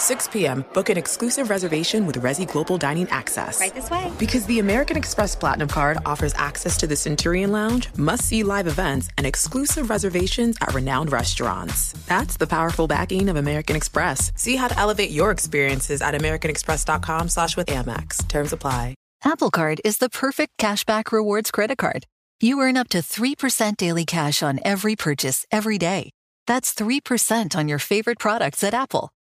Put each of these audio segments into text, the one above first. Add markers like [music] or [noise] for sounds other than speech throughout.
6 p.m., book an exclusive reservation with Resy Global Dining Access. Right this way. Because the American Express Platinum Card offers access to the Centurion Lounge, must see live events, and exclusive reservations at renowned restaurants. That's the powerful backing of American Express. See how to elevate your experiences at AmericanExpress.com slash with Amex. Terms apply. Apple Card is the perfect cashback rewards credit card. You earn up to 3% daily cash on every purchase every day. That's 3% on your favorite products at Apple,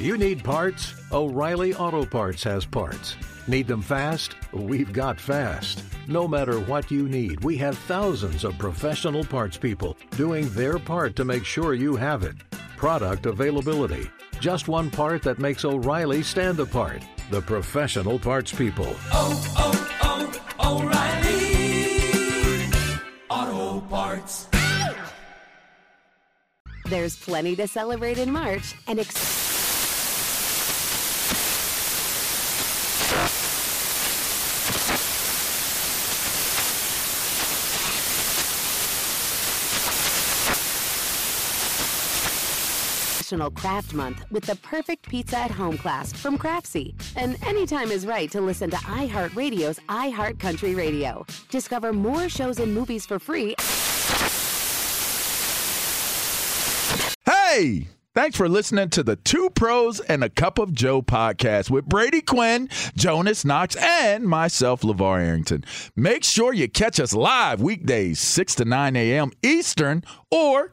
You need parts? O'Reilly Auto Parts has parts. Need them fast? We've got fast. No matter what you need, we have thousands of professional parts people doing their part to make sure you have it. Product availability. Just one part that makes O'Reilly stand apart. The professional parts people. Oh, oh, oh, O'Reilly. Auto Parts. There's plenty to celebrate in March and ex- National Craft Month with the perfect pizza at home class from Craftsy. And anytime is right to listen to iHeartRadio's iHeartCountry Radio. Discover more shows and movies for free Hey! Thanks for listening to the Two Pros and a Cup of Joe podcast with Brady Quinn, Jonas Knox, and myself, LeVar Arrington. Make sure you catch us live weekdays, 6 to 9 a.m. Eastern or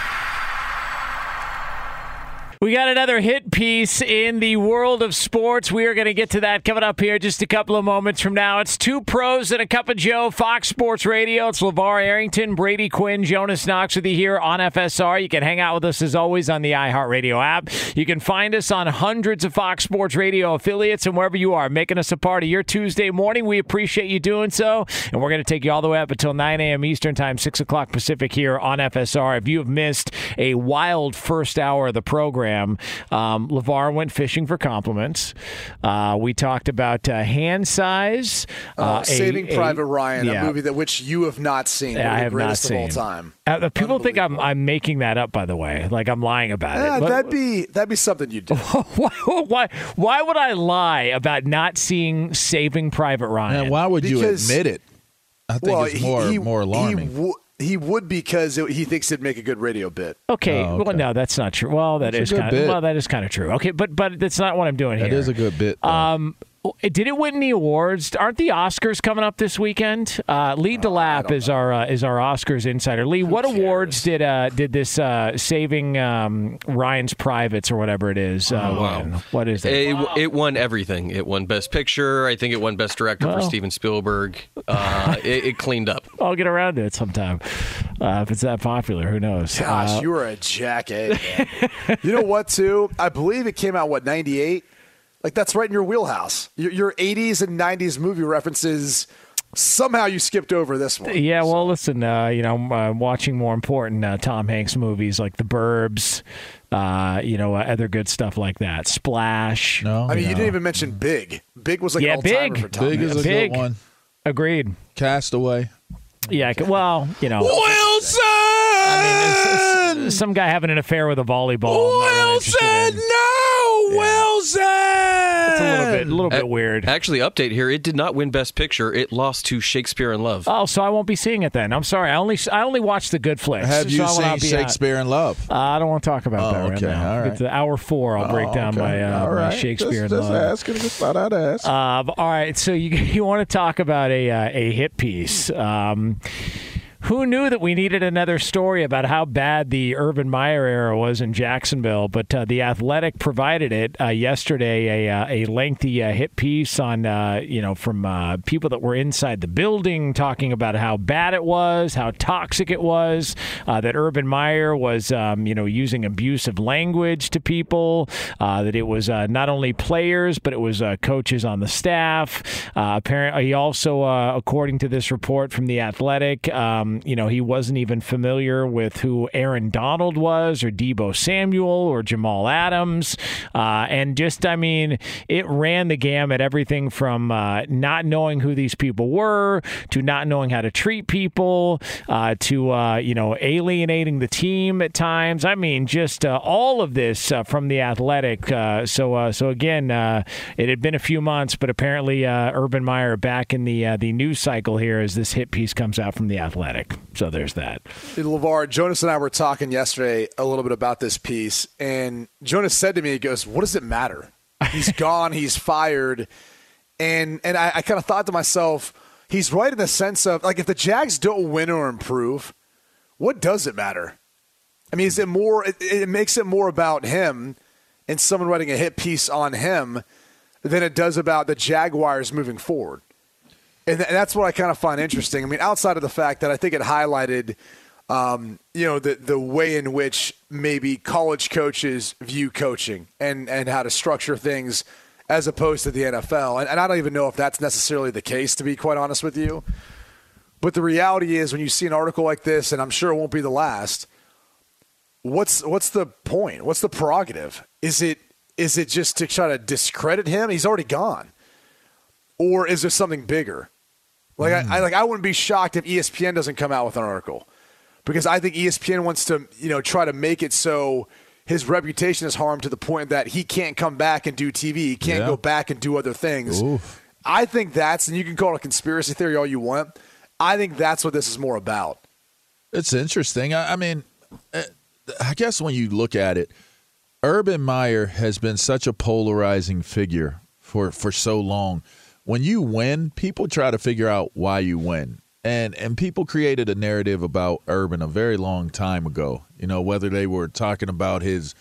We got another hit piece in the world of sports. We are going to get to that coming up here just a couple of moments from now. It's two pros and a cup of Joe, Fox Sports Radio. It's LeVar Arrington, Brady Quinn, Jonas Knox with you here on FSR. You can hang out with us as always on the iHeartRadio app. You can find us on hundreds of Fox Sports Radio affiliates and wherever you are, making us a part of your Tuesday morning. We appreciate you doing so. And we're going to take you all the way up until 9 a.m. Eastern Time, 6 o'clock Pacific here on FSR. If you have missed a wild first hour of the program, um, LeVar went fishing for compliments. Uh, we talked about uh, hand size. Uh, uh, a- Saving a- Private Ryan, yeah. a movie that which you have not seen. Yeah, I the have not greatest seen. of all time. Uh, people think I'm I'm making that up, by the way, like I'm lying about Yeah, it. That'd be that'd be something you'd do. [laughs] why, why why would I lie about not seeing Saving Private Ryan? Man, why would you admit it? I think well, it's more he, more alarming. He, w- he would because it, he thinks it'd make a good radio bit. Okay, Oh, well, okay. no, that's not true. Well, that It's is kind of bit. well, that is kind of true. Okay, but but that's not what I'm doing That here. is a good bit. though. Um, did it win any awards? Aren't the Oscars coming up this weekend? Uh, Lee DeLapp is our uh, is our Oscars insider. Lee, what awards did uh, did this uh, Saving um, Ryan's Privates or whatever it is? Uh, Wow. win? What is it? It, it won everything. It won Best Picture. I think it won Best Director Well. for Steven Spielberg. Uh, [laughs] it, it cleaned up. I'll get around to it sometime uh, if it's that popular. Who knows? Gosh, Uh, you were a jackass. man. you know what? Too, I believe it came out what ninety eight. Like that's right in your wheelhouse. Your, your '80s and '90s movie references. Somehow you skipped over this one. Yeah, well, listen, uh, you know, I'm uh, watching more important uh, Tom Hanks movies like The Burbs, uh, you know, uh, other good stuff like that. Splash. no, I mean, you no. didn't even mention Big. Big was like Yeah, an Big. for Tom Big Hanks. is a Big. good one. Agreed. Castaway. Yeah, well, you know, Wilson. I mean, it's- it's some guy having an affair with a volleyball. I'm not really interested in. no, Wilson. It's a little bit, a little bit A- weird. Actually, update here. It did not win Best Picture. It lost to Shakespeare in Love. Oh, so I won't be seeing it then. I'm sorry. I only I only watch the good flicks. Have so you I will not seen be out. Shakespeare in Love? Uh, I don't want to talk about Oh, that right okay. now. All Get to hour four. I'll break Oh, down okay. my, uh, All my. Shakespeare just, in just Love. asking. Just thought I'd ask. Um, all right, so you [laughs] you want to talk about a uh, a hit piece? Um, who knew that we needed another story about how bad the Urban Meyer era was in Jacksonville? But uh, the Athletic provided it uh, yesterday. A uh, a lengthy uh, hit piece on uh, you know from people that were inside the building talking about how bad it was, how toxic it was. That Urban Meyer was um, you know using abusive language to people. That it was not only players but it was coaches on the staff. Apparently, he also, according to this report from the Athletic, um, you know, he wasn't even familiar with who Aaron Donald was, or Deebo Samuel, or Jamal Adams, uh, and just, I mean, it ran the gamut. Everything from uh, not knowing who these people were to not knowing how to treat people uh, to uh, you know alienating the team at times. I mean, just uh, all of this uh, from the Athletic. So, so again, it had been a few months, but apparently Urban Meyer back in the the news cycle here as this hit piece comes out from the Athletic. So there's that. LeVar, Jonas and I were talking yesterday a little bit about this piece, and Jonas said to me, he goes, What does it matter? He's [laughs] gone, he's fired. And and I, I kind of thought to myself, he's right in the sense of like if the Jags don't win or improve, what does it matter? I mean, is it more it, it makes it more about him and someone writing a hit piece on him than it does about the Jaguars moving forward. And, th- and that's what I kind of find interesting. I mean, outside of the fact that I think it highlighted, um, you know, the the way in which maybe college coaches view coaching and and how to structure things as opposed to the NFL. And, and I don't even know if that's necessarily the case, to be quite honest with you. But the reality is, when you see an article like this, and I'm sure it won't be the last, what's what's the point? What's the prerogative? Is it is it just to try to discredit him? He's already gone, or is there something bigger? Like I, I like I wouldn't be shocked if ESPN doesn't come out with an article because I think ESPN wants to you know try to make it so his reputation is harmed to the point that he can't come back and do TV. He can't Yeah. go back and do other things. Oof. I think that's and you can call it a conspiracy theory all you want. I think that's what this is more about. It's interesting. I, I mean, eh, I guess when you look at it, Urban Meyer has been such a polarizing figure for, for so long. When you win, people try to figure out why you win. And and people created a narrative about Urban a very long time ago. You know, whether they were talking about his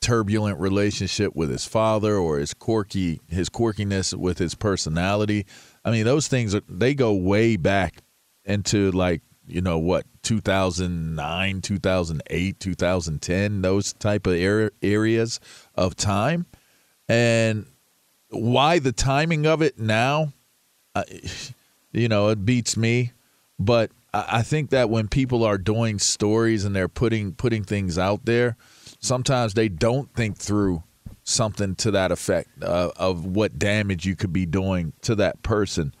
turbulent relationship with his father or his quirky his quirkiness with his personality. I mean, those things are, they go way back into like you know what 2009 2008 2010 those type of ar- areas of time and why the timing of it now uh, [sighs] you know it beats me but I, think that when people are doing stories and they're putting putting things out there sometimes they don't think through something to that effect uh, of what damage you could be doing to that person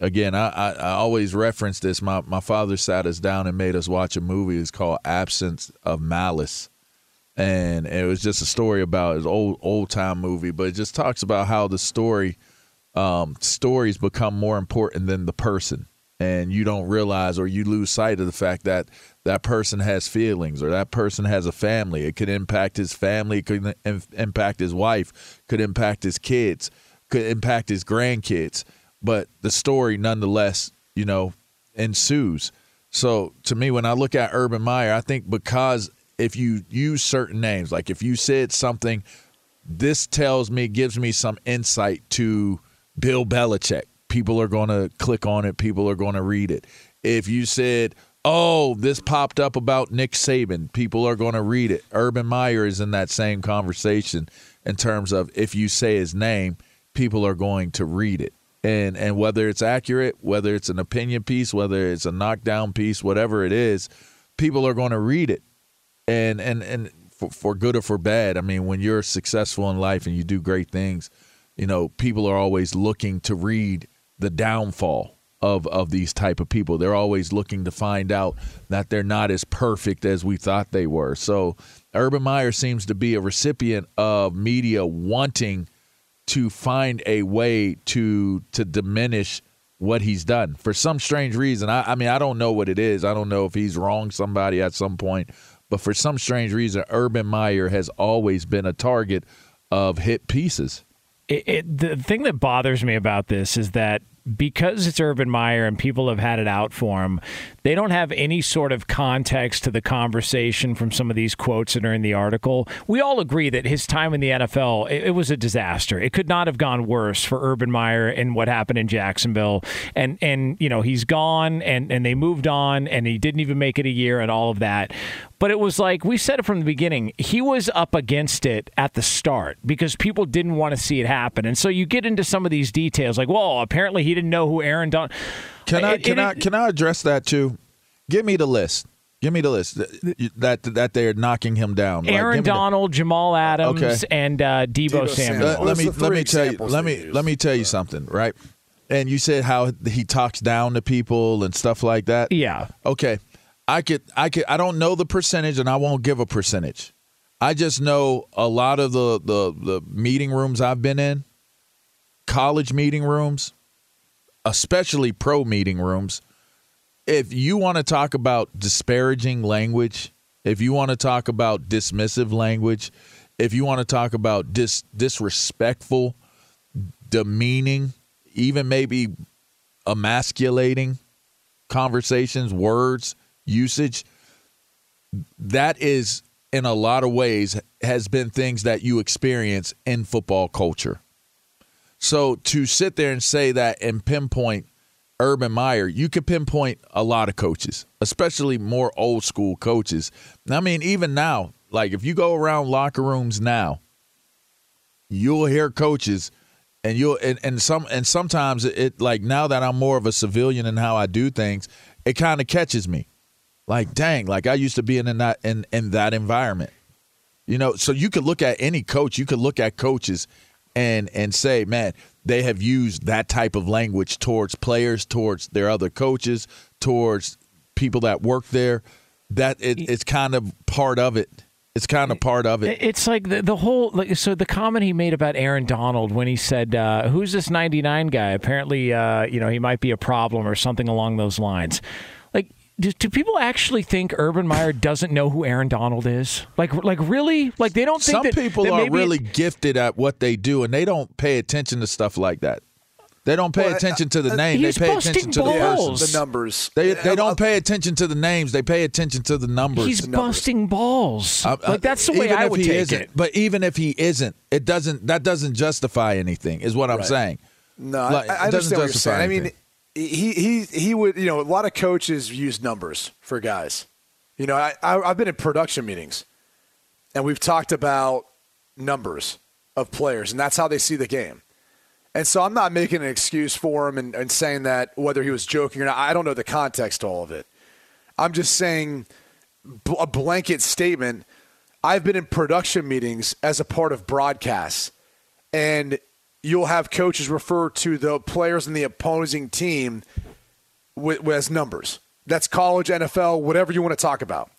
again, I, I, I always reference this. My my father sat us down and made us watch a movie. It's called Absence of Malice, and it was just a story about his old old time movie. But it just talks about how the story um, stories become more important than the person, and you don't realize or you lose sight of the fact that that person has feelings or that person has a family. It could impact his family. It could im- impact his wife. Could impact his kids. Could impact his grandkids but the story nonetheless, you know, ensues. So to me, when I look at Urban Meyer, I think because if you use certain names, like if you said something, this tells me, gives me some insight to Bill Belichick. People are going to click on it. People are going to read it. If you said, oh, this popped up about Nick Saban, people are going to read it. Urban Meyer is in that same conversation in terms of if you say his name, people are going to read it and and whether it's accurate, whether it's an opinion piece, whether it's a knockdown piece, whatever it is, people are going to read it, and and and for, for good or for bad. I mean, when you're successful in life and you do great things, you know, people are always looking to read the downfall of of these type of people. They're always looking to find out that they're not as perfect as we thought they were. So Urban Meyer seems to be a recipient of media wanting to find a way to to diminish what he's done for some strange reason. I, I mean, I don't know what it is. I don't know if he's wronged somebody at some point, but for some strange reason, Urban Meyer has always been a target of hit pieces. It, it, the thing that bothers me about this is that because it's Urban Meyer and people have had it out for him, they don't have any sort of context to the conversation from some of these quotes that are in the article. We all agree that his time in the NFL, it, it was a disaster. It could not have gone worse for Urban Meyer and what happened in Jacksonville. And and you know, he's gone and and they moved on and he didn't even make it a year and all of that. But it was like we said it from the beginning. He was up against it at the start because people didn't want to see it happen. And so you get into some of these details like, well, apparently he didn't know who Aaron Don. Can I It- can it- I can I address that too? Give me the list. Give me the list that that, that they're knocking him down. Aaron give me the- Donald, Jamal Adams, Okay. and uh, Deebo, Deebo Samuel. Samuel. let, let me let me tell you let me use. let me tell you something, right? And you said how he talks down to people and stuff like that. Yeah. Okay. I could I could I don't know the percentage and I won't give a percentage. I just know a lot of the the, the meeting rooms I've been in, college meeting rooms, especially pro meeting rooms, if you want to talk about disparaging language, if you want to talk about dismissive language, if you want to talk about dis disrespectful, demeaning, even maybe emasculating conversations, words, usage, that is in a lot of ways has been things that you experience in football culture. So to sit there and say that and pinpoint Urban Meyer, you could pinpoint a lot of coaches, especially more old school coaches. I mean, even now, like if you go around locker rooms now, you'll hear coaches and you'll and, and some and sometimes it like now that I'm more of a civilian in how I do things, it kind of catches me. Like, dang, like I used to be in that in, in that environment. You know, so you could look at any coach, you could look at coaches and and say, man, they have used that type of language towards players, towards their other coaches, towards people that work there. That it, it's kind of part of it. It's kind of part of it. It's like the, the whole like so the comment he made about Aaron Donald when he said, uh, "Who's this 99 guy?" Apparently, uh, you know, he might be a problem or something along those lines. Like, do, do people actually think Urban Meyer doesn't know who Aaron Donald is? Like, like really? Like they don't think Some that, people that are maybe really gifted at what they do, and they don't pay attention to stuff like that. They don't pay Well, attention to the uh, name. They pay busting attention to the balls. person. the numbers. They they don't pay attention to the names. They pay attention to the numbers. he's busting balls. Uh, uh, like that's the way even I if would he take isn't, it. But even if he isn't, it doesn't. That doesn't justify anything. Is what I'm Right. saying. No, Like, I, I understand what you're justify saying. I mean, anything. He he he would. You know, a lot of coaches use numbers for guys. You know, I, I I've been in production meetings, and we've talked about numbers of players, and that's how they see the game. And so I'm not making an excuse for him and, and saying that whether he was joking or not. I don't know the context to all of it. I'm just saying bl- a blanket statement. I've been in production meetings as a part of broadcasts, and you'll have coaches refer to the players in the opposing team with, with as numbers. That's college, NFL, whatever you want to talk about.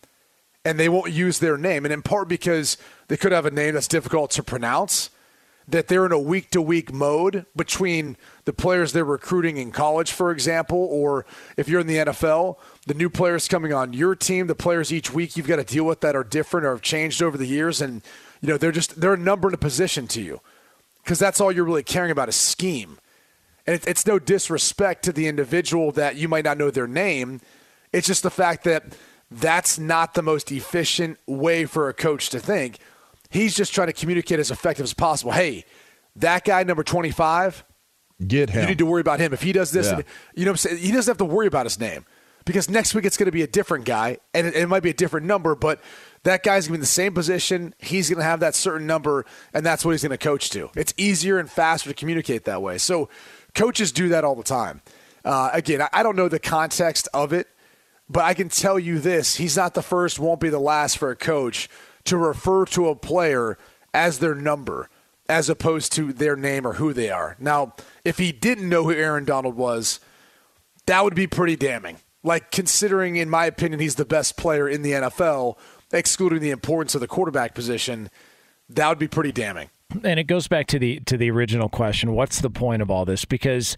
And they won't use their name. And in part because they could have a name that's difficult to pronounce, that they're in a week to week mode between the players they're recruiting in college, for example, or if you're in the NFL, the new players coming on your team, the players each week you've got to deal with that are different or have changed over the years. And, you know, they're just, they're a number and a position to you because that's all you're really caring about is scheme. And it, it's no disrespect to the individual that you might not know their name. It's just the fact that that's not the most efficient way for a coach to think. He's just trying to communicate as effective as possible. Hey, that guy, number 25, Get him. you need to worry about him. If he does this, Yeah. you know what I'm saying? He doesn't have to worry about his name because next week it's going to be a different guy and it, it might be a different number, but that guy's going to be in the same position. He's going to have that certain number, and that's what he's going to coach to. It's easier and faster to communicate that way. So coaches do that all the time. Uh, again, I, I don't know the context of it, but I can tell you this he's not the first, won't be the last for a coach to refer to a player as their number as opposed to their name or who they are. Now, if he didn't know who Aaron Donald was, that would be pretty damning. Like, considering, in my opinion, he's the best player in the NFL, excluding the importance of the quarterback position, that would be pretty damning. and it goes back to the to the original question what's the point of all this because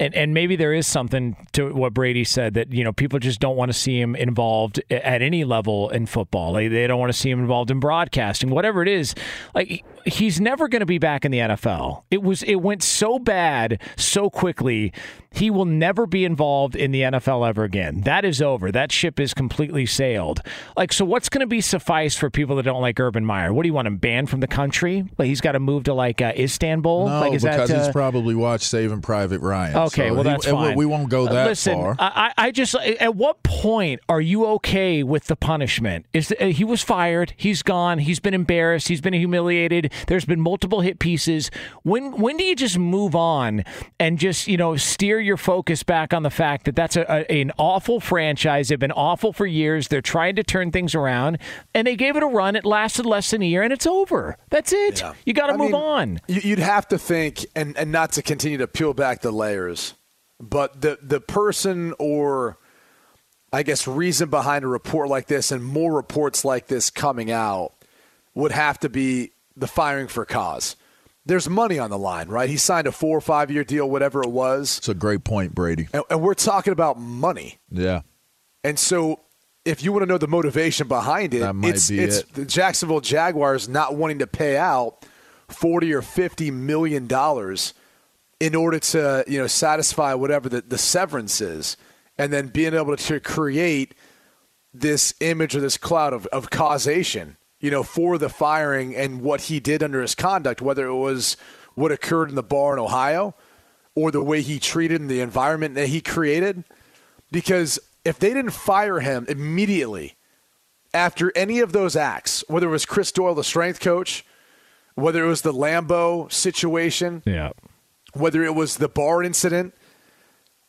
and and maybe there is something to what Brady said that you know people just don't want to see him involved at any level in football. Like they don't want to see him involved in broadcasting whatever it is. Like he's never going to be back in the NFL it was it went so bad so quickly he will never be involved in the NFL ever again. That is over. That ship is completely sailed. Like so what's going to be suffice for people that don't like Urban Meyer? What do you want him banned from the country? Like he's got to move to like uh, Istanbul? No, like is because that, uh, he's probably watched Saving Private Ryan. Okay, So well that's and we- fine. We won't go that Listen, far. I, I just at what point are you okay with the punishment? Is uh, he was fired? He's gone. He's been embarrassed. He's been humiliated. There's been multiple hit pieces. When when do you just move on and just you know steer your focus back on the fact that that's a, a, an awful franchise. They've been awful for years. They're trying to turn things around, and they gave it a run. It lasted less than a year, and it's over. That's it. You got to move mean, on. you- You'd have to think, and, and not to continue to peel back the layers, but the the person or I guess reason behind a report like this and more reports like this coming out would have to be the firing for cause. There's money on the line, right? He signed a four or five year deal, whatever it was, It's a great point, Brady. and, and we're talking about money. Yeah. And so, if you want to know the motivation behind it, it's, be it's it. the Jacksonville Jaguars not wanting to pay out forty or fifty million dollars in order to you know satisfy whatever the, the severance is, and then being able to create this image or this cloud of, of causation, you know, for the firing and what he did under his conduct, whether it was what occurred in the bar in Ohio or the way he treated and the environment that he created. Because if they didn't fire him immediately after any of those acts, whether it was Chris Doyle, the strength coach, whether it was the Lambo situation, Yeah. Whether it was the bar incident,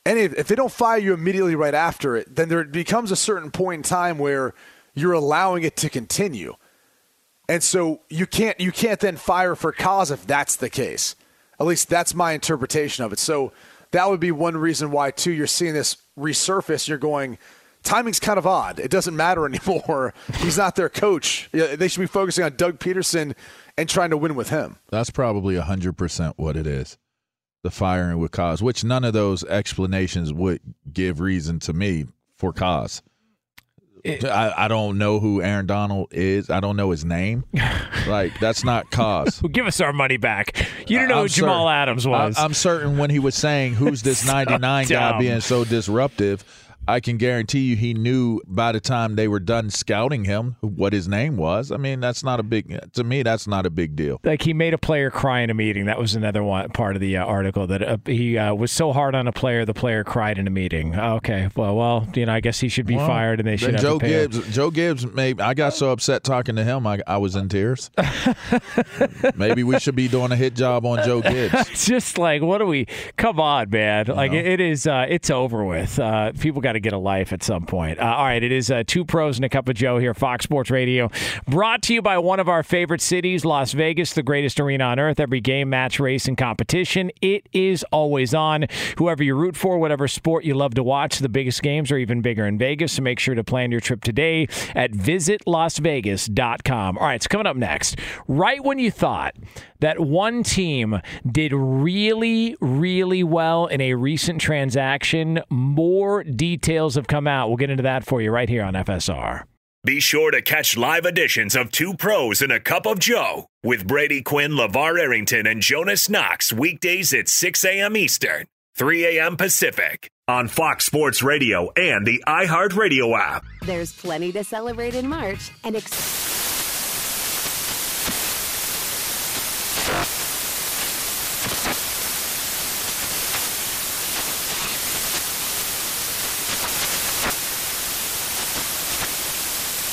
any if they don't fire you immediately right after it, then there becomes a certain point in time where you're allowing it to continue. And so you can't you can't then fire for cause if that's the case. At least that's my interpretation of it. So that would be one reason why too you're seeing this resurface. You're going, timing's kind of odd. It doesn't matter [laughs] anymore. He's not their coach. They should be focusing on Doug Pederson and trying to win with him. That's probably 100% what it is. The firing with cause, which none of those explanations would give reason to me for cause. I, I don't know who Aaron Donald is. I don't know his name. [laughs] like, that's not cause. Well, [laughs] give us our money back. You don't know I'm who Jamal certain- Adams was. I, am certain when he was saying, "Who's this [laughs] 99 guy being so disruptive?" I can guarantee you he knew by the time they were done scouting him what his name was. I mean, that's not a big to me. That's not a big deal. like he made a player cry in a meeting. That was another one part of the uh, article that uh, he uh, was so hard on a player, the player cried in a meeting. Okay, well, well, you know, I guess he should be Well, fired, and they should have Joe pay him. Gibbs. Joe Gibbs. Maybe I got so upset talking to him. I, I was in tears. [laughs] maybe we should be doing a hit job on Joe Gibbs. [laughs] Just like, what do we? Come on, man! Like it, it is, uh, it's over with. Uh, people got to get a life at some point. Uh, all right, it is uh, two pros and a cup of Joe here, Fox Sports Radio, brought to you by one of our favorite cities, Las Vegas, the greatest arena on earth. Every game, match, race, and competition, it is always on. Whoever you root for, whatever sport you love to watch, the biggest games are even bigger in Vegas. So make sure to plan your trip today at visitlasvegas.com. All right, it's coming up next. Right when you thought that one team did really, really well in a recent transaction, more details have come out. We'll get into that for you right here on FSR. Be sure to catch live editions of Two Pros and a Cup of Joe with Brady Quinn, LeVar Arrington, and Jonas Knox weekdays at 6 a.m. Eastern, 3 a.m. Pacific on Fox Sports Radio and the iHeartRadio app. There's plenty to celebrate in March and ex-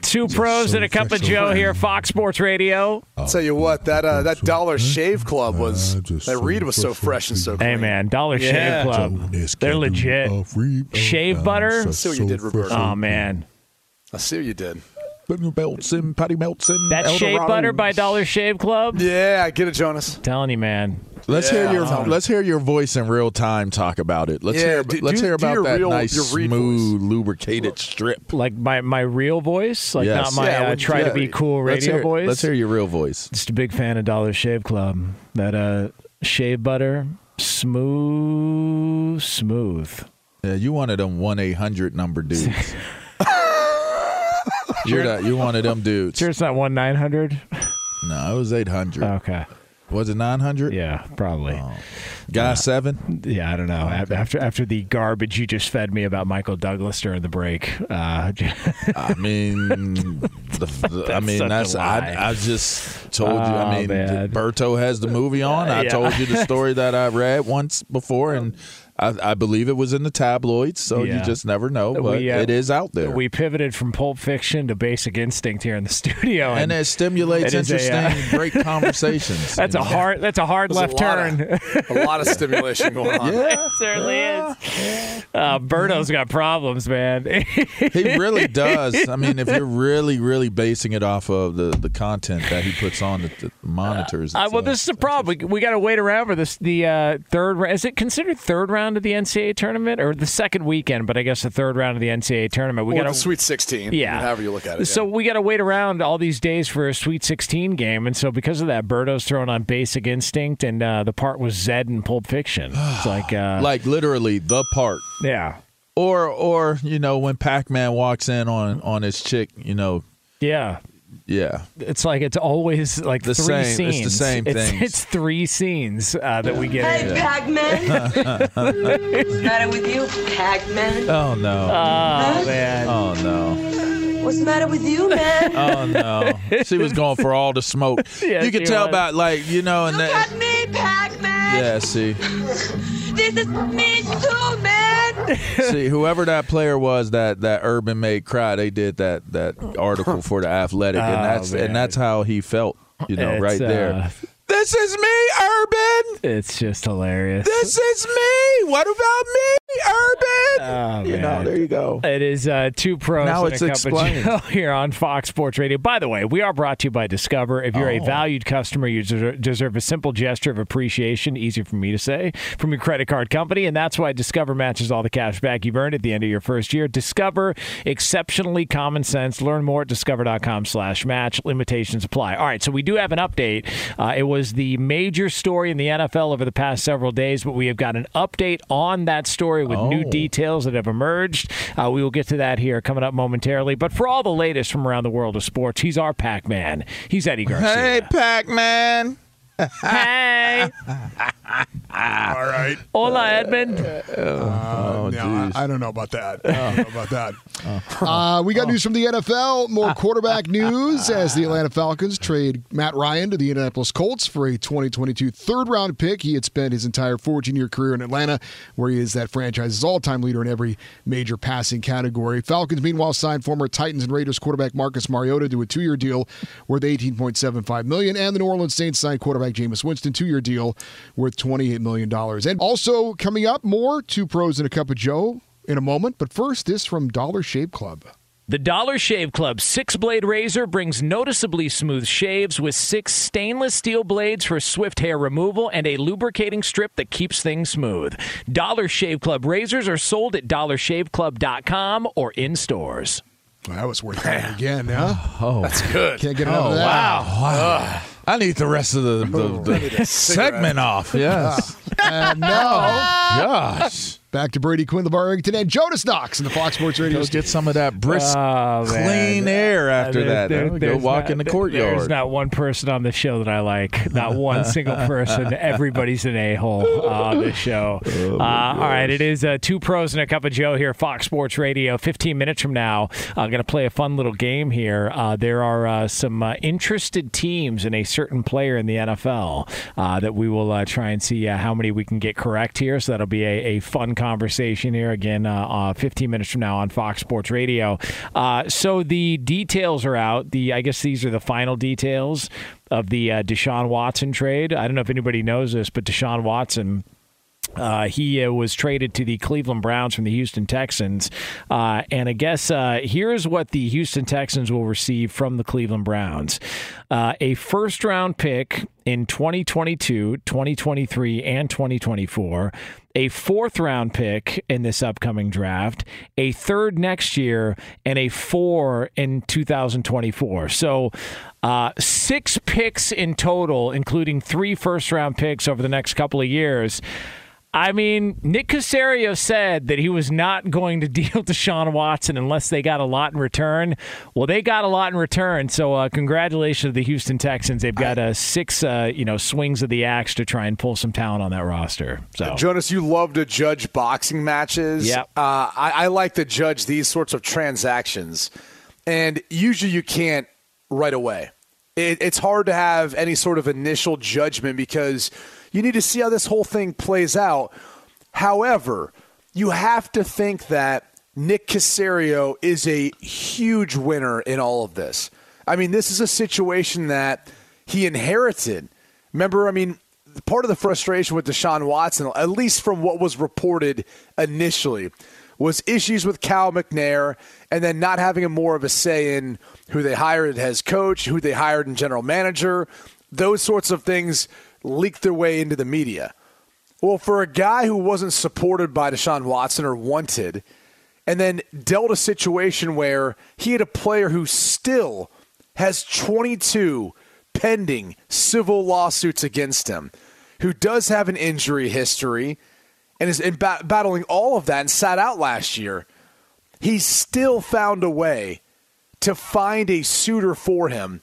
Two pros and a cup of Joe here, Fox Sports Radio. I'll tell you what, that uh, that Dollar Shave Club was that read was so fresh and so. Good. Hey man, Dollar Yeah. Shave Club, they're legit. Shave butter. I see what you did, Roberto. Oh man, I see what you did. Meltson, Patty Meltson. That El shave butter by Dollar Shave Club. Yeah, get it, Jonas. Telling you, man. Let's Yeah. hear your let's hear your voice in real time. Talk about it. Let's Yeah, hear do- let's do- hear do about your that real- nice, your read smooth, lubricated strip. Like my, my real voice, like Yes. not my Yeah, uh, well, try yeah. to be cool Let's radio hear- voice. Let's hear your real voice. Just a big fan of Dollar Shave Club. That uh, shave butter, smooth, smooth. Yeah, you wanted of them one eight hundred number dudes. [laughs] You're that. You one of them dudes. Sure, it's not one nine hundred. No, it was eight hundred. Okay. Was it nine hundred? Yeah, probably. Guy seven. Yeah, I don't know. After after the garbage you just fed me about Michael Douglas during the break, uh, [laughs] I mean, the, [laughs] the- I mean that's. I, I just told you. Oh, I mean, man. Berto has the movie on. I Yeah. told you the story that I read once before, and [laughs] I, I believe it was in the tabloids. So Yeah. you just never know, but We, uh, it is out there. we pivoted from Pulp Fiction to Basic Instinct here in the [laughs] studio, and it stimulates it is a, interesting, uh, great [laughs] conversations. That's a know? hard. That's a hard There's left a turn. Of, a lot of stimulation going on. [laughs] Yeah, it certainly is. Uh, Berto's got problems, man. he really does. I mean, if you're really, really basing it off of the, the content that he puts on the, the monitors, Uh, it's, well, this is the problem. We, we got to wait around for this. The uh, third ra- is it considered third round of the NCAA tournament or the second weekend? But I guess the third round of the NCAA tournament. We got the Sweet 16. Yeah. However you look at it. So we got to wait around all these days for a Sweet 16 game, and so because of that, Berto's throwing on Basic Instinct, and uh, the part was Zed in Pulp Fiction. [sighs] It's like, uh, like literally the part. yeah, Or, or you know, when Pac-Man walks in on on his chick, you know, yeah. Yeah, It's like it's always like The three same- it's the same it's, things. It's three scenes uh, that we get. Hey, in. Pac-Man. [laughs] What's the matter with you, Pac-Man? Oh no! Oh man! Oh no! What's the matter with you, man? Oh no! she was going for all the smoke. [laughs] Yeah, you could she tell was. about like you know, and Look that. at me, Pac-Man. Yeah, see, This is me too, man. [laughs] see, whoever that player was that that Urban made cry, they did that that [laughs] article for the Athletic, Oh, and that's man. and that's how he felt. You know, It's, right there. uh, This is me, Urban. It's just hilarious. This is me. What about me, Urban? Oh, you know, there you go. It is uh, two pros Now and it's a cup explained. of [laughs] Joe here on Fox Sports Radio. By the way, we are brought to you by Discover. If you're a Oh. valued customer, you deserve a simple gesture of appreciation, easy for me to say, from your credit card company, and that's why Discover matches all the cash back you've earned at the end of your first year. Discover, exceptionally common sense. Learn more at discover.com slash match. Limitations apply. All right, so we do have an update. Uh, it was the major story in the NFL over the past several days, but we have got an update on that story with new Oh. details that have emerged. Uh, we will get to that here coming up momentarily. But for all the latest from around the world of sports, he's our Pac Man. He's Eddie Garcia. Hey, Pac-Man. Hey. [laughs] All right. Hola, Edmund. Uh, no, I, I don't know about that. I don't know about that. Oh. Uh, we got news from the NFL. More quarterback [laughs] news as the Atlanta Falcons trade Matt Ryan to the Indianapolis Colts for a 2022 third round pick. He had spent his entire 14 year career in Atlanta, where he is that franchise's all time leader in every major passing category. Falcons, meanwhile, signed former Titans and Raiders quarterback Marcus Mariota to a two year deal worth 18.75 million, and the New Orleans Saints signed quarterback Jameis Winston two year deal worth 28 million dollars. And also coming up, more two pros and a cup of Joe in a moment. But first, this from Dollar Shave Club. The Dollar Shave Club six blade razor brings noticeably smooth shaves with six stainless steel blades for swift hair removal and a lubricating strip that keeps things smooth. Dollar Shave Club razors are sold at dollarshaveclub.com or in stores. Well, that was worth it again, huh? Oh, That's good. Can't get enough Oh of that. wow! I need the rest of the, the, the segment off. [laughs] Yes. And now, Gosh. Back to Brady Quinn, LeVar Arrington, and Jonas Knox in the Fox Sports Radio Go studio. get some of that brisk, Oh, clean air after There- that. there- Go walk not- in the courtyard. There's not one person on the show that I like. Not [laughs] one single person. Everybody's an a hole on this show. [laughs] Oh, uh, all right, it is uh, two pros and a cup of Joe here, Fox Sports Radio. 15 minutes from now, I'm going to play a fun little game here. Uh, there are uh, some uh, interested teams in a certain player in the NFL uh, that we will uh, try and see uh, how many we can get correct here. So that'll be a, a fun conversation here again. Uh, uh, 15 minutes from now on Fox Sports Radio. Uh, so the details are out. The I guess these are the final details of the uh, Deshaun Watson trade. I don't know if anybody knows this, but Deshaun Watson Uh, he uh, was traded to the Cleveland Browns from the Houston Texans. Uh, and I guess here's what the Houston Texans will receive from the Cleveland Browns a first round pick in 2022, 2023, and 2024, a fourth round pick in this upcoming draft, a third next year, and a four in 2024. So, uh, six picks in total, including three first round picks over the next couple of years. I mean, Nick Caserio said that he was not going to [laughs] deal Deshaun Watson unless they got a lot in return. Well, they got a lot in return. So, uh, congratulations to the Houston Texans. They've got uh, six, uh, you know, swings of the axe to try and pull some talent on that roster. So, Jonas, you love to judge boxing matches. Yeah, Uh, I, I like to judge these sorts of transactions, and usually you can't right away. It, it's hard to have any sort of initial judgment because you need to see how this whole thing plays out. However, you have to think that Nick Caserio is a huge winner in all of this. I mean, this is a situation that he inherited. Remember, I mean, part of the frustration with Deshaun Watson, at least from what was reported initially, was issues with Cal McNair and then not having a more of a say in who they hired as coach, who they hired in general manager. Those sorts of things leaked their way into the media. Well, for a guy who wasn't supported by Deshaun Watson or wanted, and then dealt a situation where he had a player who still has 22 pending civil lawsuits against him, who does have an injury history and is in ba- battling all of that and sat out last year, he still found a way to find a suitor for him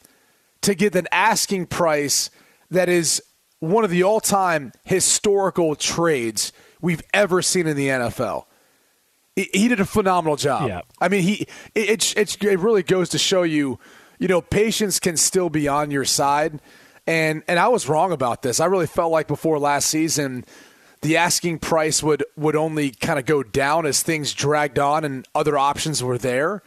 to get an asking price that is one of the all-time historical trades we've ever seen in the NFL. He did a phenomenal job. Yeah. I mean, he it, it, it really goes to show you, you know, patience can still be on your side. And and I was wrong about this. I really felt like before last season, the asking price would would only kind of go down as things dragged on and other options were there.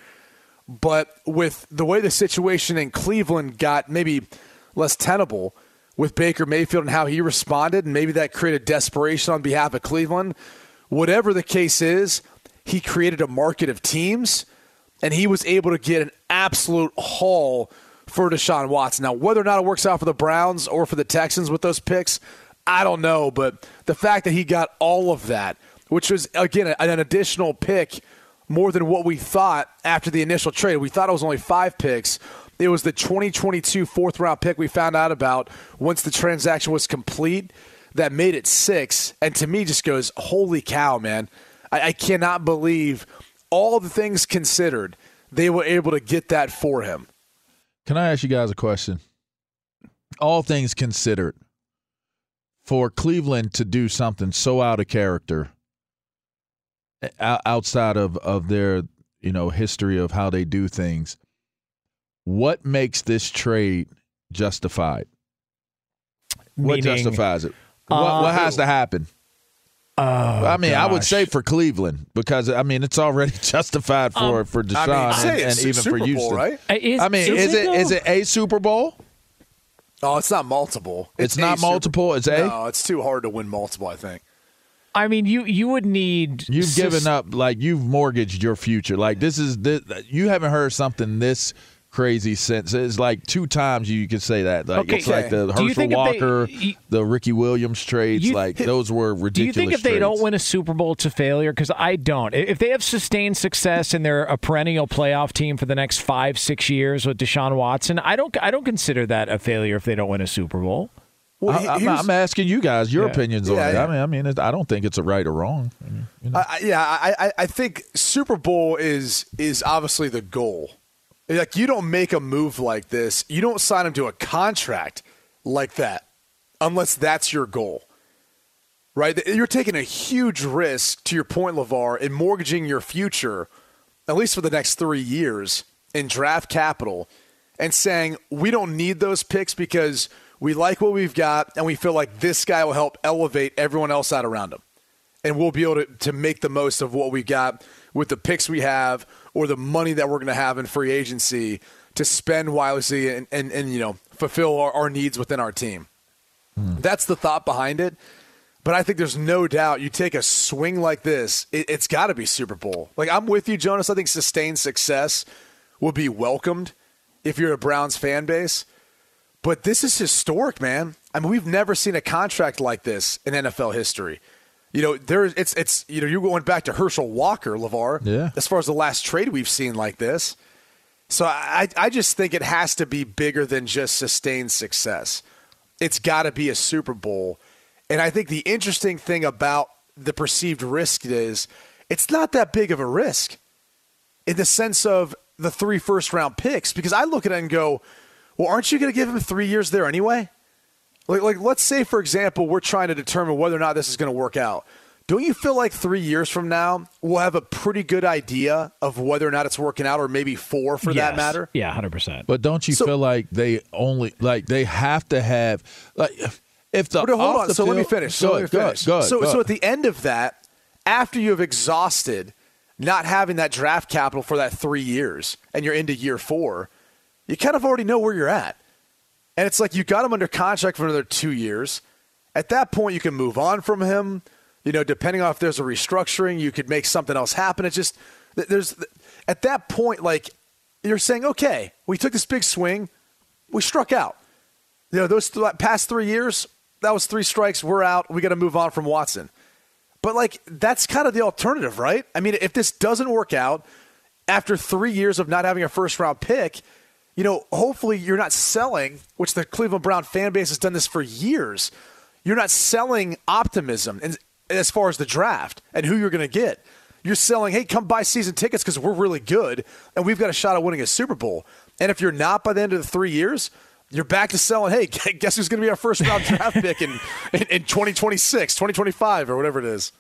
But with the way the situation in Cleveland got maybe less tenable with Baker Mayfield and how he responded, and maybe that created desperation on behalf of Cleveland. Whatever the case is, he created a market of teams, and he was able to get an absolute haul for Deshaun Watson. Now, whether or not it works out for the Browns or for the Texans with those picks, I don't know. But the fact that he got all of that, which was, again, an additional pick more than what we thought after the initial trade. We thought it was only five picks. It was the 2022 fourth round pick we found out about once the transaction was complete that made it six. And to me, just goes, holy cow, man. I, I cannot believe all the things considered, they were able to get that for him. Can I ask you guys a question? All things considered, for Cleveland to do something so out of character, outside of, of their you know history of how they do things, what makes this trade justified? what justifies it? what, uh, what has to happen? Oh, I mean, I would say for Cleveland because I mean it's already [laughs] justified for Um, for I Deshaun mean, and, and even Super for Bowl, Houston. right? Uh, is- I mean, is it is it a Super Bowl? Oh, it's not multiple. It's a not Super- multiple, it's A? No, it's too hard to win multiple. I think. I mean, you you would need. You've sus- given up like you've mortgaged your future. Like this is this, you haven't heard something this crazy since it's like two times you could say that. Like Okay. it's like the Do Herschel think if they- Walker, you- the Ricky Williams trades. You- like those were ridiculous. Do you think if they don't win a Super Bowl, it's a failure? Because I don't. If they have sustained success and they're a perennial playoff team for the next five, six years with Deshaun Watson, I don't. I don't consider that a failure if they don't win a Super Bowl. Well, I, am I'm asking you guys your Yeah. opinions on Yeah, it. yeah. I mean, I mean, it, I don't think it's a right or wrong. I mean, you know. I, I- yeah, I, I- I think Super Bowl is is obviously the goal. Like you don't make a move like this, you don't sign him to a contract like that, unless that's your goal. Right? You're taking a huge risk, to your point, Levar, in mortgaging your future, at least for the next three years, in draft capital, and saying we don't need those picks because we like what we've got, and we feel like this guy will help elevate everyone else out around him and we'll be able to, to make the most of what we got with the picks we have or the money that we're going to have in free agency to spend wisely and, and, and you know fulfill our, our needs within our team. Hmm. That's the thought behind it. But I think there's no doubt you take a swing like this, it, it's got to be Super Bowl. Like I'm with you, Jonas. I think sustained success will be welcomed if you're a Browns fan base. But this is historic, man. I mean, we've never seen a contract like this in NFL history. You know, there it's it's you know you're going back to Herschel Walker, Levar. Yeah. As far as the last trade we've seen like this, so I I just think it has to be bigger than just sustained success. It's got to be a Super Bowl, and I think the interesting thing about the perceived risk is it's not that big of a risk in the sense of the three first round picks because I look at it and go, well, aren't you going to give him three years there anyway? Like, like, let's say, for example, we're trying to determine whether or not this is going to work out. Don't you feel like three years from now we'll have a pretty good idea of whether or not it's working out, or maybe four for that matter? Yeah, hundred percent. But don't you feel like they only like they have to have like if the hold off on. the So let me finish. So Go let me ahead, go ahead, finish. go ahead, so, go so at the end of that, after you have exhausted not having that draft capital for that three years, and you're into year four, you kind of already know where you're at. And it's like you got him under contract for another two years. At that point, you can move on from him. You know, depending on if there's a restructuring, you could make something else happen. It's just there's at that point, like you're saying, okay, we took this big swing, we struck out. You know, those th- past three years, that was three strikes. We're out. We got to move on from Watson. But like that's kind of the alternative, right? I mean, if this doesn't work out after three years of not having a first round pick, you know, hopefully you're not selling, which the Cleveland Brown fan base has done this for years. You're not selling optimism and as far as the draft and who you're going to get. You're selling, hey, come buy season tickets because we're really good and we've got a shot at winning a Super Bowl. And if you're not by the end of the three years, you're back to selling, hey, [laughs] guess who's going to be our first round draft pick in, in, in 2026, 2025, or whatever it is.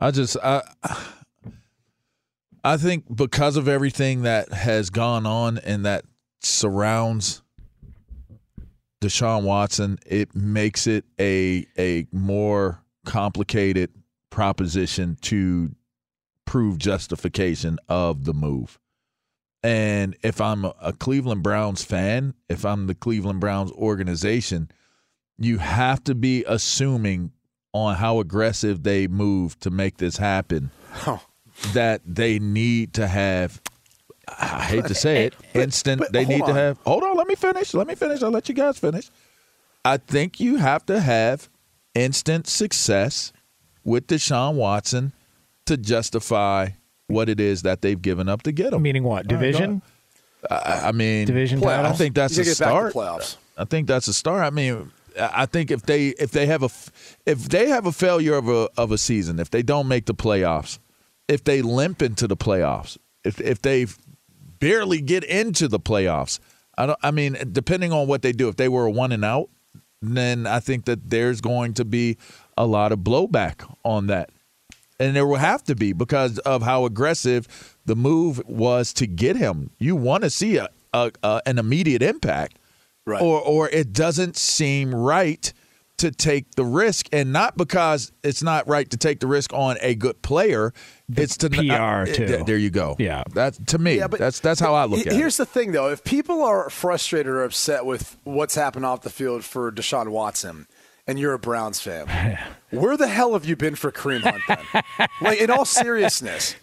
I just I I think because of everything that has gone on and that surrounds Deshaun Watson, it makes it a a more complicated proposition to prove justification of the move. And if I'm a Cleveland Browns fan, if I'm the Cleveland Browns organization, you have to be assuming on how aggressive they move to make this happen that they need to have I hate to say it, instant but they hold need to have Hold on, let me finish. Let me finish. I'll let you guys finish. I think you have to have instant success with Deshaun Watson to justify what it is that they've given up to get him. Meaning what? Division? I, I mean, Division I think that's a gotta get back to start. playoffs. I think that's a start. I mean, I think if they if they have a if they have a failure of a of a season, if they don't make the playoffs, if they limp into the playoffs, if if they barely get into the playoffs, I don't. I mean, depending on what they do, if they were a one and out, then I think that there's going to be a lot of blowback on that. And there will have to be because of how aggressive the move was to get him. You want to see a, a, a an immediate impact, Right. or or it doesn't seem right to take the risk, and not because it's not right to take the risk on a good player. It's to PR uh, too. th- There you go. Yeah. that's to me. Yeah, but that's that's how I look at Here's it. Here's the thing, though: if people are frustrated or upset with what's happened off the field for Deshaun Watson, and you're a Browns fan, [laughs] where the hell have you been for Kareem Hunt? Then, [laughs] like in all seriousness,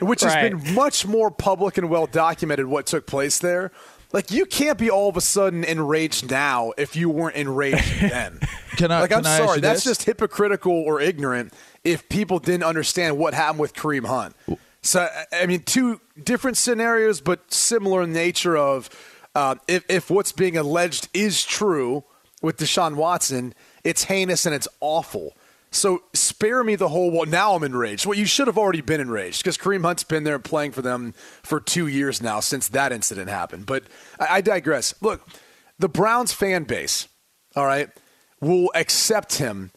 which has been much more public and well documented what took place there. Like you can't be all of a sudden enraged now if you weren't enraged [laughs] then. Can I? like can I'm I sorry, that's this? just hypocritical or ignorant if people didn't understand what happened with Kareem Hunt. So I- mean, two different scenarios, but similar in nature. Of uh, if if what's being alleged is true with Deshaun Watson, it's heinous and it's awful. So spare me the whole. Well, now I'm enraged. Well, you should have already been enraged because Kareem Hunt's been there playing for them for two years now since that incident happened. But I, I digress. Look, the Browns fan base, all right, will accept him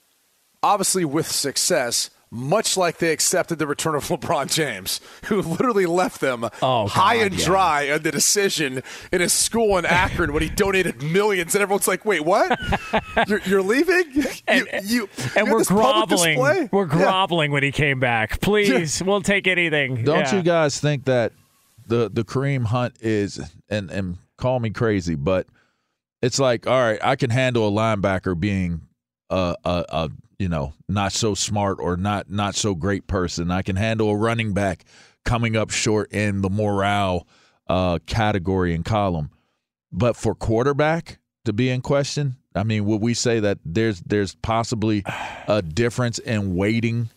obviously with success, much like they accepted the return of [laughs] LeBron James, who literally left them Oh, high God, and yeah. dry on the decision in his school in Akron when he donated millions, and everyone's like, "Wait, what? [laughs] you're, you're leaving? And, you, you, and you had we're this groveling. We're Yeah. when he came back. Please, we'll take anything. Don't Yeah. you guys think that the the Kareem Hunt is and and call me crazy, but it's like all right, I can handle a linebacker being a a, a you know, not so smart or not not so great person. I can handle a running back coming up short in the morale uh, category and column. But for quarterback to be in question, I mean, would we say that there's there's possibly [sighs] a difference in weighting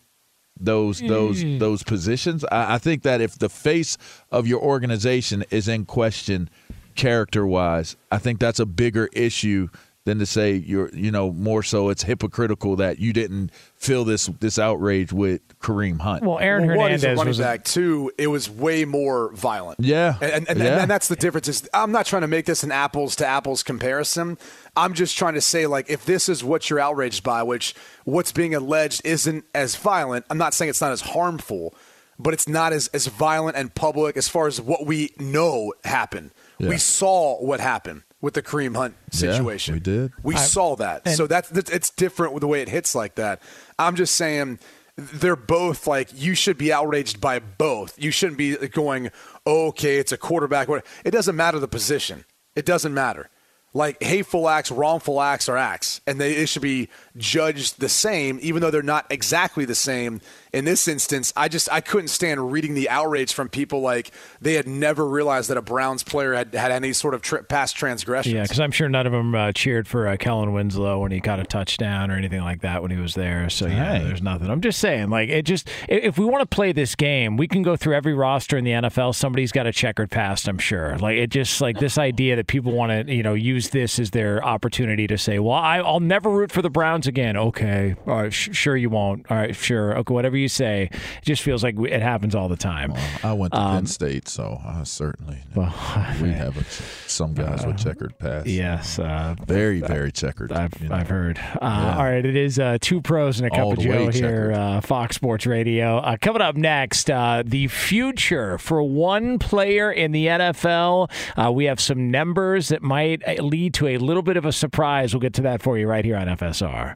those those Mm. those positions? I, I think that if the face of your organization is in question character wise, I think that's a bigger issue than to say you're you know more so it's hypocritical that you didn't feel this this outrage with Kareem Hunt. Well, Aaron Well, one, he's a Hernandez running was a- back. Two, it was way more violent. Yeah, and and, and, Yeah. and that's the difference. Is I'm not trying to make this an apples to apples comparison. I'm just trying to say like if this is what you're outraged by, which what's being alleged isn't as violent. I'm not saying it's not as harmful, but it's not as as violent and public as far as what we know happened. Yeah. We saw what happened with the Kareem Hunt Yeah, situation. we did. We I- saw that. and- so that's, that's it's different with the way it hits like that. I'm just saying they're both like you should be outraged by both. You shouldn't be going, okay, it's a quarterback. It doesn't matter the position. It doesn't matter. Like hateful acts, wrongful acts are acts, and they, it should be judged the same, even though they're not exactly the same. In this instance, I just I couldn't stand reading the outrage from people like they had never realized that a Browns player had had any sort of tri- past transgressions. Yeah, because I'm sure none of them uh, cheered for uh, Kellen Winslow when he got a touchdown or anything like that when he was there. So yeah, Hey. there's nothing. I'm just saying, like it just if we want to play this game, we can go through every roster in the NFL. Somebody's got a checkered past, I'm sure. Like it just like this idea that people want to you know use this as their opportunity to say, well, I, I'll never root for the Browns again. Okay, all right, sh- sure you won't. All right, sure. Okay, whatever you say. It just feels like it happens all the time. I went to Um, Penn State, so I certainly [laughs] Well, we have a, some guys with checkered past. Yes, uh, very very checkered. I've, you know. I've heard. Uh, Yeah. All right, it is uh, two pros and a cup All of the Joe here, uh, Fox Sports Radio. Uh, coming up next, uh, the future for one player in the NFL. Uh, we have some numbers that might uh, lead to a little bit of a surprise. We'll get to that for you right here on FSR.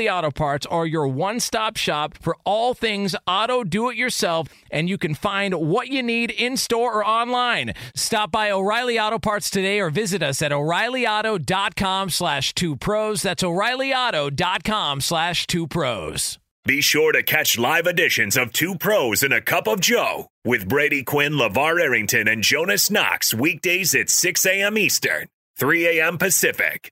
Auto Parts are your one stop shop for all things auto do it yourself, and you can find what you need in store or online. Stop by O'Reilly Auto Parts today or visit us at o'ReillyAuto.com slash two pros. That's o'ReillyAuto.com slash two pros. Be sure to catch live editions of Two Pros and a Cup of Joe with Brady Quinn, LeVar Arrington, and Jonas Knox weekdays at 6 a.m. Eastern, 3 a.m. Pacific.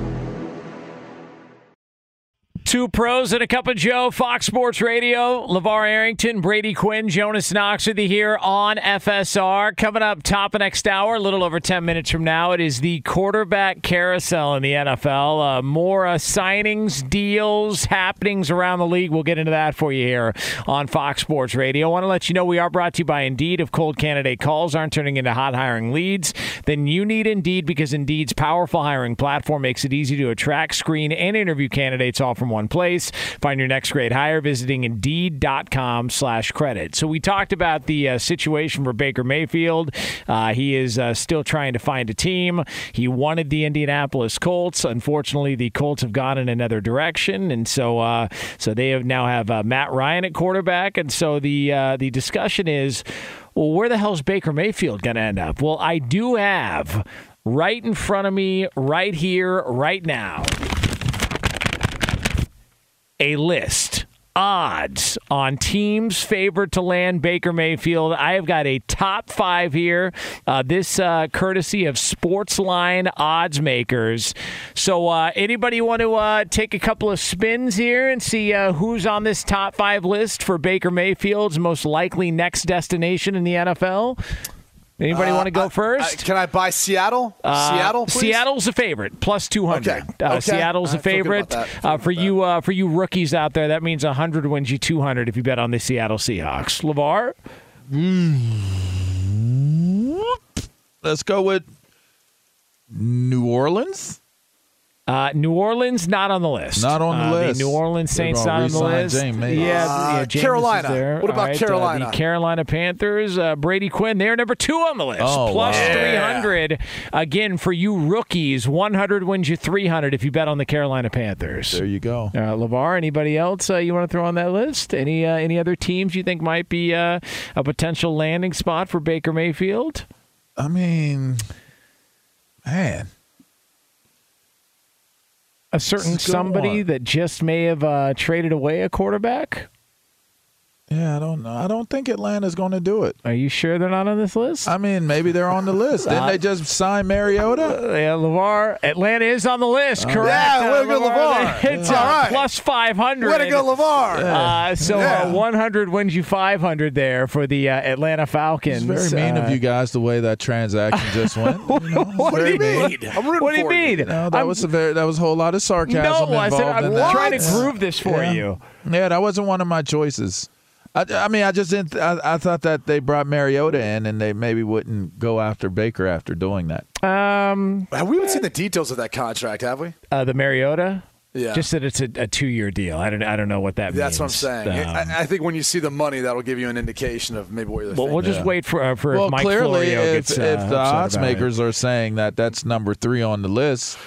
Two pros and a cup of Joe, Fox Sports Radio. LeVar Arrington, Brady Quinn, Jonas Knox with you here on FSR. Coming up top of next hour, a little over 10 minutes from now, it is the quarterback carousel in the NFL. Uh, more uh, signings, deals, happenings around the league. We'll get into that for you here on Fox Sports Radio. I want to let you know we are brought to you by Indeed. If cold candidate calls aren't turning into hot hiring leads, then you need Indeed because Indeed's powerful hiring platform makes it easy to attract, screen, and interview candidates all from one place. Find your next great hire visiting Indeed.com slash credit. So we talked about the uh, situation for Baker Mayfield. Uh, he is uh, still trying to find a team. He wanted the Indianapolis Colts. Unfortunately, the Colts have gone in another direction, and so uh, so they have now have uh, Matt Ryan at quarterback. And so the uh, the discussion is, well, where the hell is Baker Mayfield going to end up? Well, I do have right in front of me, right here, right now a list odds on teams favored to land Baker Mayfield. I have got a top five here. Uh, this uh, courtesy of Sportsline odds makers. So, uh, anybody want to uh, take a couple of spins here and see uh, who's on this top five list for Baker Mayfield's most likely next destination in the NFL? Anybody Uh, want to go I- first? I- can I buy Seattle? Uh, Seattle, please? Seattle's a favorite, plus two hundred. Okay. Uh, Okay. Seattle's I a feel good favorite. about that. Feel Uh, for you, uh, for you rookies out there, that means hundred wins you two hundred if you bet on the Seattle Seahawks. Levar, Let's go with New Orleans. Uh, New Orleans not on the list. Not on the Uh, list. New Orleans They're Saints gonna not on the list. James Yeah, Uh, yeah, James Carolina. there. What about All right, uh, Carolina? the Carolina Panthers, uh, Brady Quinn, they're number two on the list, Oh, plus wow. three hundred. Again, for you rookies, one hundred wins you three hundred if you bet on the Carolina Panthers. There you go. Uh, Levar, anybody else uh, you want to throw on that list? Any uh, any other teams you think might be uh, a potential landing spot for Baker Mayfield? I mean, man, A certain This is a good somebody one. that just may have uh, traded away a quarterback? Yeah, I don't know. I don't think Atlanta's going to do it. Are you sure they're not on this list? I mean, maybe they're on the list. Didn't they just sign Mariota? Uh, yeah, Levar, Atlanta is on the list. Correct. Yeah, way to go, LeVar. LeVar. It's Yeah. uh, All right. plus five hundred. Way to go, LeVar. Uh, so Yeah. uh, 100 wins you 500 there for the uh, Atlanta Falcons. It's very mean Uh, of you guys the way that transaction just went. [laughs] You know, What do you mean? I'm What do you mean? You know, that I'm- was a very that was a whole lot of sarcasm no, I said, I'm trying to Yeah. groove this for Yeah. you. Yeah, that wasn't one of my choices. I, I mean, I just didn't. I, I thought that they brought Mariota in, and they maybe wouldn't go after Baker after doing that. Um, Have we haven't seen the details of that contract, have we? uh, the Mariota. Yeah. Just that it's a, a two-year deal. I don't. I don't know what that That's means. what I'm saying. Um, I, I think when you see the money, that'll give you an indication of maybe what you're well, thinking. we'll just wait for uh, for well, if Mike clearly, Florio if, gets, uh, if the upset odds about it. makers are saying that that's number three on the list,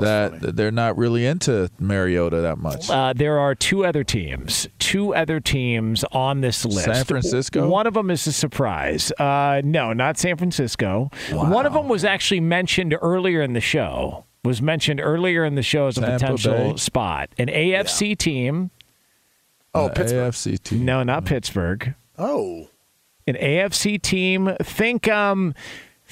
that they're not really into Mariota that much. Uh, there are two other teams, two other teams on this list. San Francisco? One of them is a surprise. Uh, no, not San Francisco. One of them was actually mentioned earlier in the show. Was mentioned earlier in the show as a Tampa potential Bay. spot. An AFC team. Oh, Uh, Pittsburgh. AFC team. No, not Pittsburgh. Oh, An AFC team. Think um.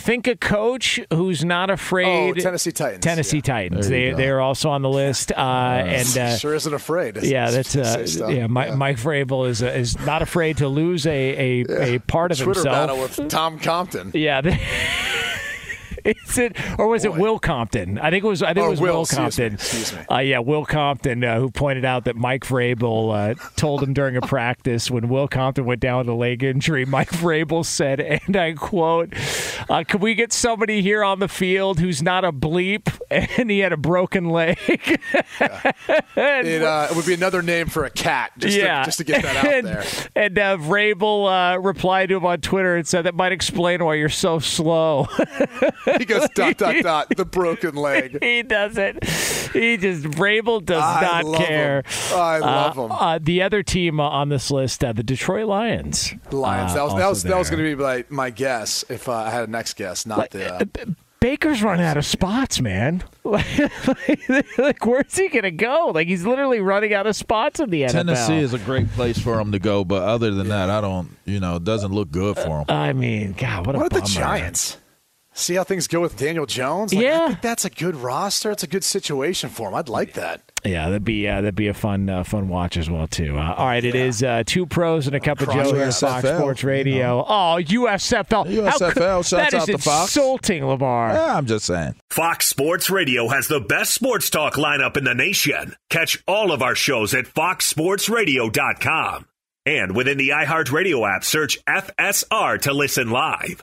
Think a coach who's not afraid. Oh, Tennessee Titans. Tennessee Titans. They go. they're also on the list. Uh, and uh, sure isn't afraid. yeah, that's uh, Say stuff. yeah. Mike, Mike Vrabel is uh, is not afraid to lose a a, a part of Twitter himself. battle with Tom Compton. [laughs] yeah. the- Is it or was it Will Compton? I think it was. I think Oh, it was Will, Will, excuse me, Compton. excuse me. Uh, yeah, Will Compton, uh, who pointed out that Mike Vrabel uh, told him during a practice when Will Compton went down with a leg injury. Mike Vrabel said, and I quote, uh, "Can we get somebody here on the field who's not a bleep?" And he had a broken leg. [laughs] And It, uh, it would be another name for a cat, just, yeah, to, just to get that out and, there. And uh, Vrabel uh, replied to him on Twitter and said, "That might explain why you're so slow." [laughs] [laughs] He goes dot dot dot the broken leg. [laughs] he doesn't. He just Vrabel does I not care. him. I love Uh, him. Uh, the other team uh, on this list, uh, the Detroit Lions. Lions. uh, that was that also was that was going to be my, my guess if uh, I had a next guess, not the. Uh, Baker's running out of spots, man. like, [laughs] like, where's he gonna go? Like, he's literally running out of spots in the NFL. Tennessee is a great place for him to go, but other than that, I don't. You know, it doesn't look good for him. I mean, God, what a what are the. Giants? See how things go with Daniel Jones. Like, Yeah. I think that's a good roster. It's a good situation for him. I'd like that. Yeah, that'd be uh, that'd be a fun uh, fun watch as well too. Uh, all right, it is uh, two pros and a cup of Joe here at Fox Sports Radio. Oh, USFL, How could- USFL, shouts that is out to Fox. insulting, Lamar. Yeah, I'm just saying. Fox Sports Radio has the best sports talk lineup in the nation. Catch all of our shows at foxsportsradio.com. And within the iHeartRadio app, search FSR to listen live.